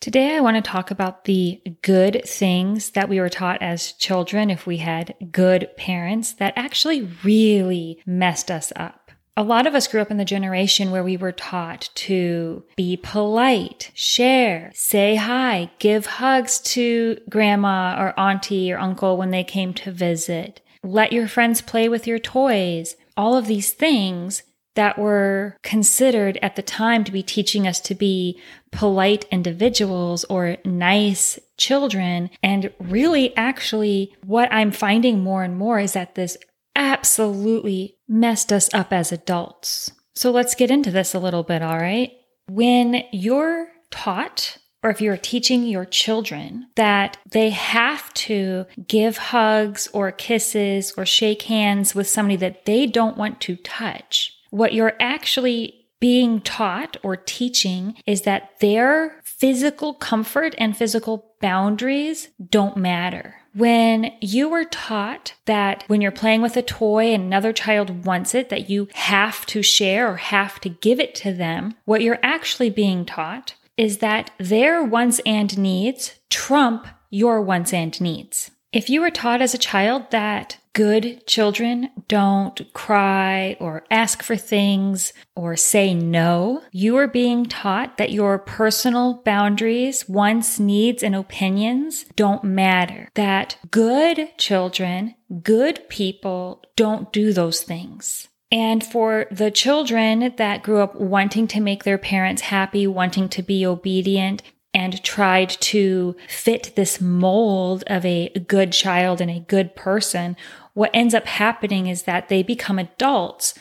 Today, I want to talk about the good things that we were taught as children if we had good parents that actually really messed us up. A lot of us grew up in the generation where we were taught to be polite, share, say hi, give hugs to grandma or auntie or uncle when they came to visit, let your friends play with your toys. All of these things that were considered at the time to be teaching us to be polite individuals or nice children. And really, actually, what I'm finding more and more is that this absolutely messed us up as adults. So let's get into this a little bit, all right? When you're taught or if you're teaching your children that they have to give hugs or kisses or shake hands with somebody that they don't want to touch, what you're actually being taught or teaching is that their physical comfort and physical boundaries don't matter. When you were taught that when you're playing with a toy and another child wants it, that you have to share or have to give it to them, what you're actually being taught is that their wants and needs trump your wants and needs. If you were taught as a child that good children don't cry or ask for things or say no, you are being taught that your personal boundaries, wants, needs, and opinions don't matter. That good children, good people don't do those things. And for the children that grew up wanting to make their parents happy, wanting to be obedient, and tried to fit this mold of a good child and a good person, what ends up happening is that they become adults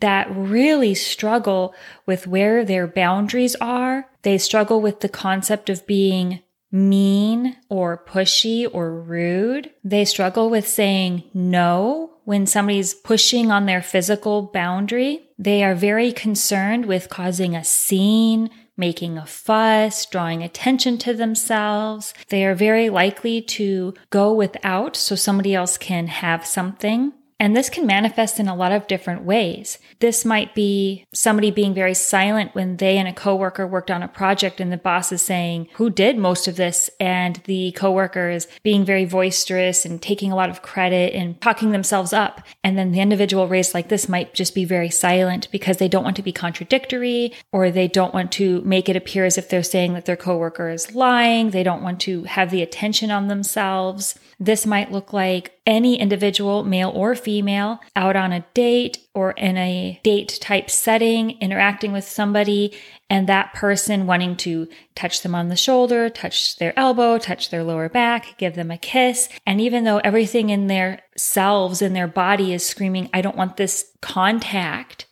that really struggle with where their boundaries are. They struggle with the concept of being mean or pushy or rude. They struggle with saying no when somebody's pushing on their physical boundary. They are very concerned with causing a scene, making a fuss, drawing attention to themselves. They are very likely to go without so somebody else can have something. And this can manifest in a lot of different ways. This might be somebody being very silent when they and a coworker worked on a project and the boss is saying, who did most of this? And the coworker is being very boisterous and taking a lot of credit and talking themselves up. And then the individual raised like this might just be very silent because they don't want to be contradictory or they don't want to make it appear as if they're saying that their coworker is lying. They don't want to have the attention on themselves. This might look like any individual, male or female, out on a date or in a date type setting, interacting with somebody, and that person wanting to touch them on the shoulder, touch their elbow, touch their lower back, give them a kiss. And even though everything in their selves, in their body is screaming, I don't want this contact,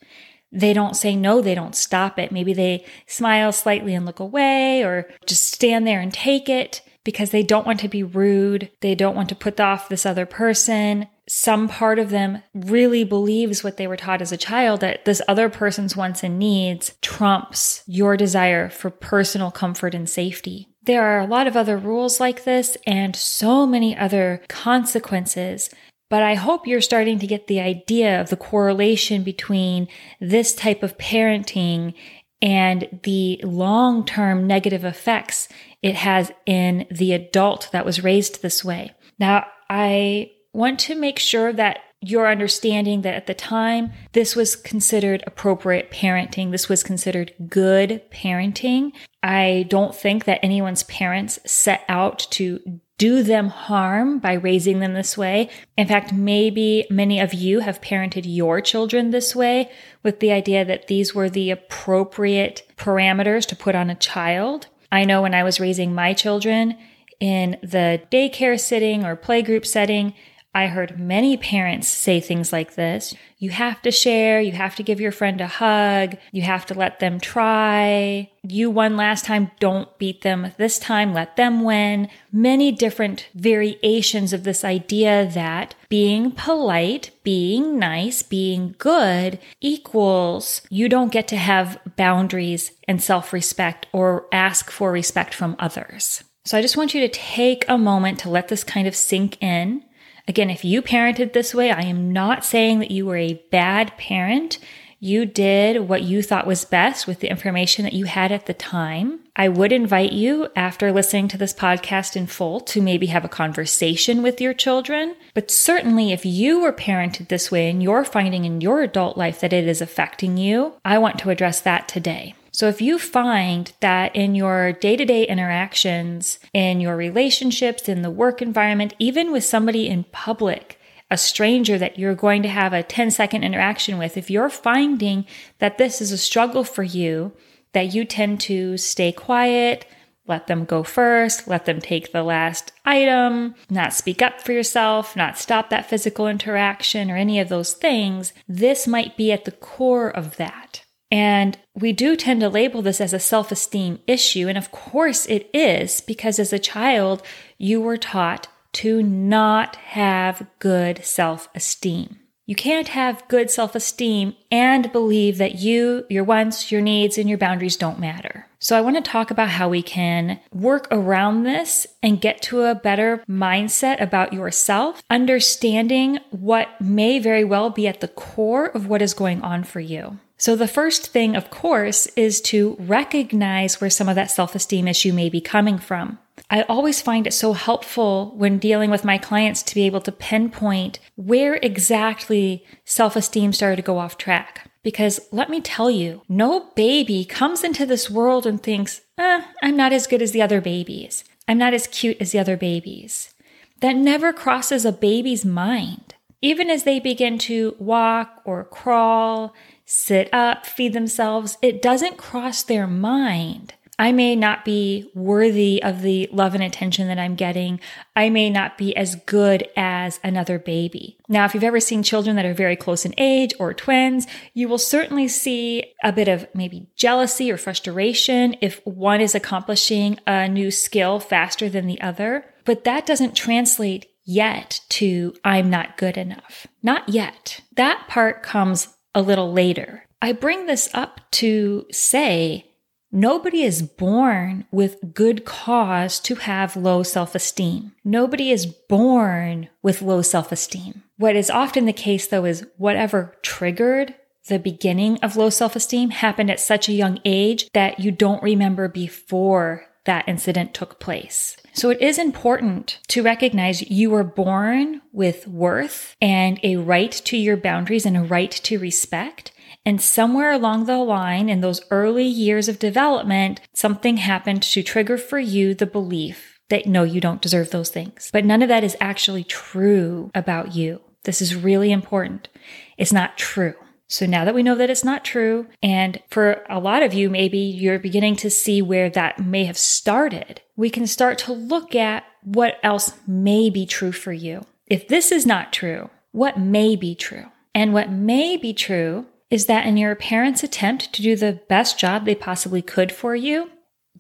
they don't say no, they don't stop it. Maybe they smile slightly and look away or just stand there and take it because they don't want to be rude. They don't want to put off this other person. Some part of them really believes what they were taught as a child that this other person's wants and needs trumps your desire for personal comfort and safety. There are a lot of other rules like this and so many other consequences but I hope you're starting to get the idea of the correlation between this type of parenting and the long term negative effects it has in the adult that was raised this way. Now, I want to make sure that you're understanding that at the time, this was considered appropriate parenting. This was considered good parenting. I don't think that anyone's parents set out to do them harm by raising them this way. In fact, maybe many of you have parented your children this way with the idea that these were the appropriate parameters to put on a child. I know when I was raising my children in the daycare setting or playgroup setting, I heard many parents say things like this. You have to share. You have to give your friend a hug. You have to let them try. You won last time. Don't beat them this time. Let them win. Many different variations of this idea that being polite, being nice, being good equals you don't get to have boundaries and self respect or ask for respect from others. So I just want you to take a moment to let this kind of sink in. Again, if you parented this way, I am not saying that you were a bad parent. You did what you thought was best with the information that you had at the time. I would invite you, after listening to this podcast in full, to maybe have a conversation with your children. But certainly, if you were parented this way and you're finding in your adult life that it is affecting you, I want to address that today. So if you find that in your day to day interactions, in your relationships, in the work environment, even with somebody in public, a stranger that you're going to have a 10 second interaction with, if you're finding that this is a struggle for you, that you tend to stay quiet, let them go first, let them take the last item, not speak up for yourself, not stop that physical interaction or any of those things, this might be at the core of that. And we do tend to label this as a self esteem issue. And of course it is, because as a child, you were taught to not have good self esteem. You can't have good self esteem and believe that you, your wants, your needs, and your boundaries don't matter. So I want to talk about how we can work around this and get to a better mindset about yourself, understanding what may very well be at the core of what is going on for you. So, the first thing, of course, is to recognize where some of that self esteem issue may be coming from. I always find it so helpful when dealing with my clients to be able to pinpoint where exactly self esteem started to go off track. Because let me tell you, no baby comes into this world and thinks, eh, I'm not as good as the other babies. I'm not as cute as the other babies. That never crosses a baby's mind. Even as they begin to walk or crawl sit up, feed themselves, it doesn't cross their mind. I may not be worthy of the love and attention that I'm getting. I may not be as good as another baby. Now, if you've ever seen children that are very close in age or twins, you will certainly see a bit of maybe jealousy or frustration if one is accomplishing a new skill faster than the other. But that doesn't translate yet to I'm not good enough. Not yet. That part comes a little later. I bring this up to say nobody is born with good cause to have low self esteem. Nobody is born with low self esteem. What is often the case though is whatever triggered the beginning of low self esteem happened at such a young age that you don't remember before that incident took place. So it is important to recognize you were born with worth and a right to your boundaries and a right to respect. And somewhere along the line in those early years of development, something happened to trigger for you the belief that no, you don't deserve those things. But none of that is actually true about you. This is really important. It's not true. So now that we know that it's not true, and for a lot of you, maybe you're beginning to see where that may have started, we can start to look at what else may be true for you. If this is not true, what may be true? And what may be true is that in your parents' attempt to do the best job they possibly could for you,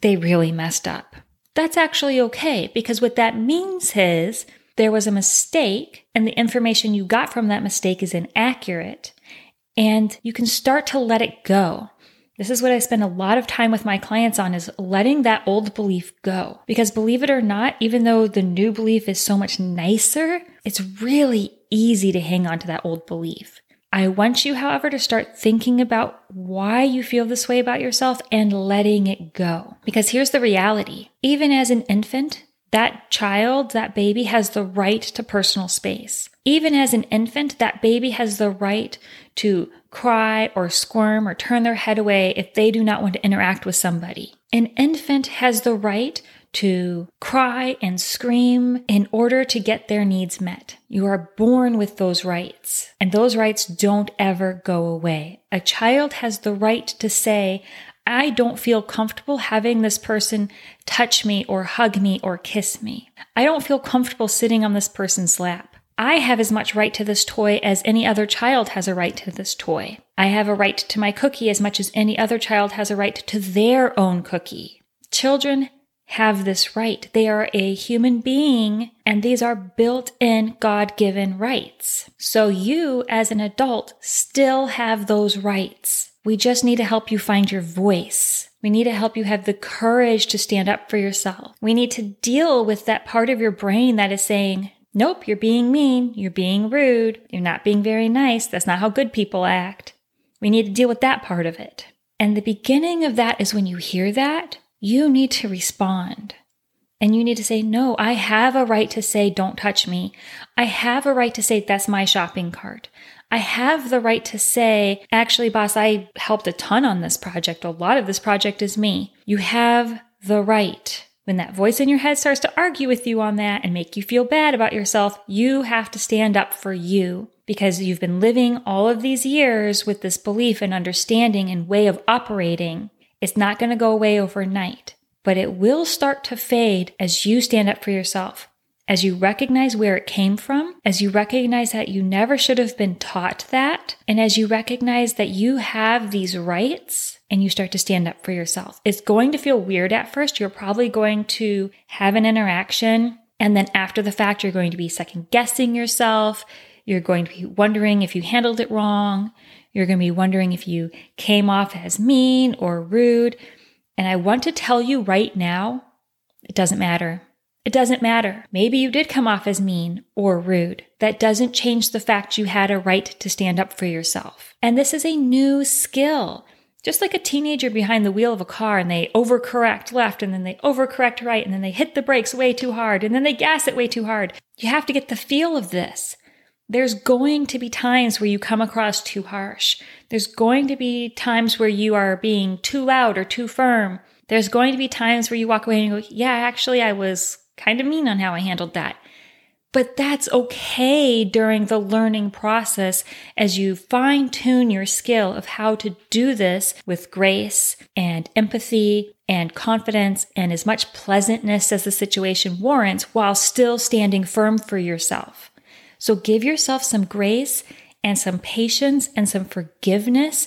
they really messed up. That's actually okay because what that means is there was a mistake and the information you got from that mistake is inaccurate and you can start to let it go. This is what I spend a lot of time with my clients on is letting that old belief go. Because believe it or not, even though the new belief is so much nicer, it's really easy to hang on to that old belief. I want you, however, to start thinking about why you feel this way about yourself and letting it go. Because here's the reality. Even as an infant, that child, that baby has the right to personal space. Even as an infant, that baby has the right to cry or squirm or turn their head away if they do not want to interact with somebody. An infant has the right to cry and scream in order to get their needs met. You are born with those rights, and those rights don't ever go away. A child has the right to say, I don't feel comfortable having this person touch me or hug me or kiss me. I don't feel comfortable sitting on this person's lap. I have as much right to this toy as any other child has a right to this toy. I have a right to my cookie as much as any other child has a right to their own cookie. Children have this right. They are a human being and these are built in God given rights. So you as an adult still have those rights. We just need to help you find your voice. We need to help you have the courage to stand up for yourself. We need to deal with that part of your brain that is saying, Nope, you're being mean. You're being rude. You're not being very nice. That's not how good people act. We need to deal with that part of it. And the beginning of that is when you hear that, you need to respond. And you need to say, no, I have a right to say, don't touch me. I have a right to say, that's my shopping cart. I have the right to say, actually, boss, I helped a ton on this project. A lot of this project is me. You have the right. When that voice in your head starts to argue with you on that and make you feel bad about yourself, you have to stand up for you because you've been living all of these years with this belief and understanding and way of operating it's not going to go away overnight, but it will start to fade as you stand up for yourself, as you recognize where it came from, as you recognize that you never should have been taught that, and as you recognize that you have these rights and you start to stand up for yourself. It's going to feel weird at first. You're probably going to have an interaction, and then after the fact, you're going to be second guessing yourself. You're going to be wondering if you handled it wrong. You're going to be wondering if you came off as mean or rude. And I want to tell you right now, it doesn't matter. It doesn't matter. Maybe you did come off as mean or rude. That doesn't change the fact you had a right to stand up for yourself. And this is a new skill. Just like a teenager behind the wheel of a car and they overcorrect left and then they overcorrect right and then they hit the brakes way too hard and then they gas it way too hard. You have to get the feel of this. There's going to be times where you come across too harsh. There's going to be times where you are being too loud or too firm. There's going to be times where you walk away and go, yeah, actually, I was kind of mean on how I handled that. But that's okay during the learning process as you fine tune your skill of how to do this with grace and empathy and confidence and as much pleasantness as the situation warrants while still standing firm for yourself. So give yourself some grace and some patience and some forgiveness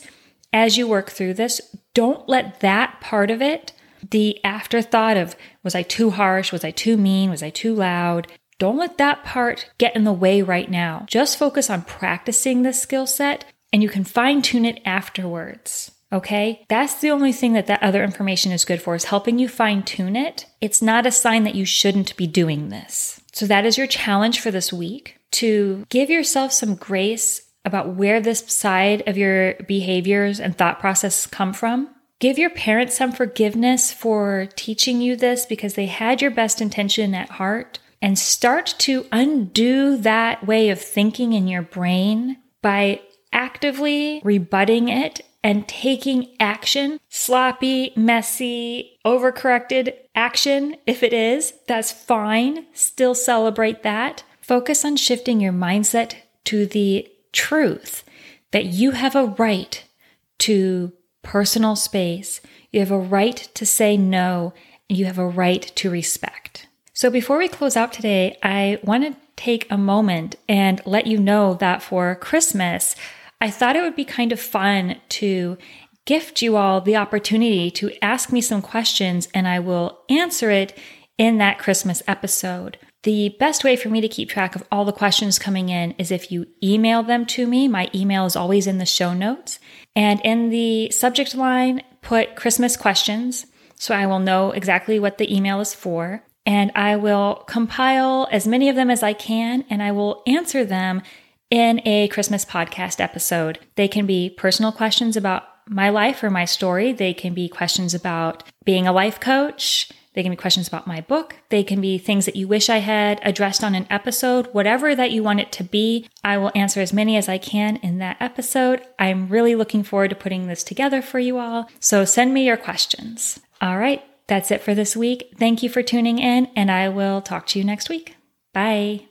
as you work through this. Don't let that part of it, the afterthought of, was I too harsh? Was I too mean? Was I too loud? Don't let that part get in the way right now. Just focus on practicing this skill set and you can fine tune it afterwards. Okay? That's the only thing that that other information is good for is helping you fine tune it. It's not a sign that you shouldn't be doing this. So that is your challenge for this week to give yourself some grace about where this side of your behaviors and thought process come from. Give your parents some forgiveness for teaching you this because they had your best intention at heart and start to undo that way of thinking in your brain by actively rebutting it and taking action, sloppy, messy, overcorrected action. If it is, that's fine. Still celebrate that. Focus on shifting your mindset to the truth that you have a right to personal space. You have a right to say no, and you have a right to respect. So before we close out today, I want to take a moment and let you know that for Christmas, I thought it would be kind of fun to gift you all the opportunity to ask me some questions and I will answer it in that Christmas episode. The best way for me to keep track of all the questions coming in is if you email them to me. My email is always in the show notes. And in the subject line, put Christmas questions so I will know exactly what the email is for. And I will compile as many of them as I can and I will answer them in a Christmas podcast episode. They can be personal questions about my life or my story. They can be questions about being a life coach. They can be questions about my book. They can be things that you wish I had addressed on an episode. Whatever that you want it to be, I will answer as many as I can in that episode. I'm really looking forward to putting this together for you all. So send me your questions. All right, that's it for this week. Thank you for tuning in, and I will talk to you next week. Bye.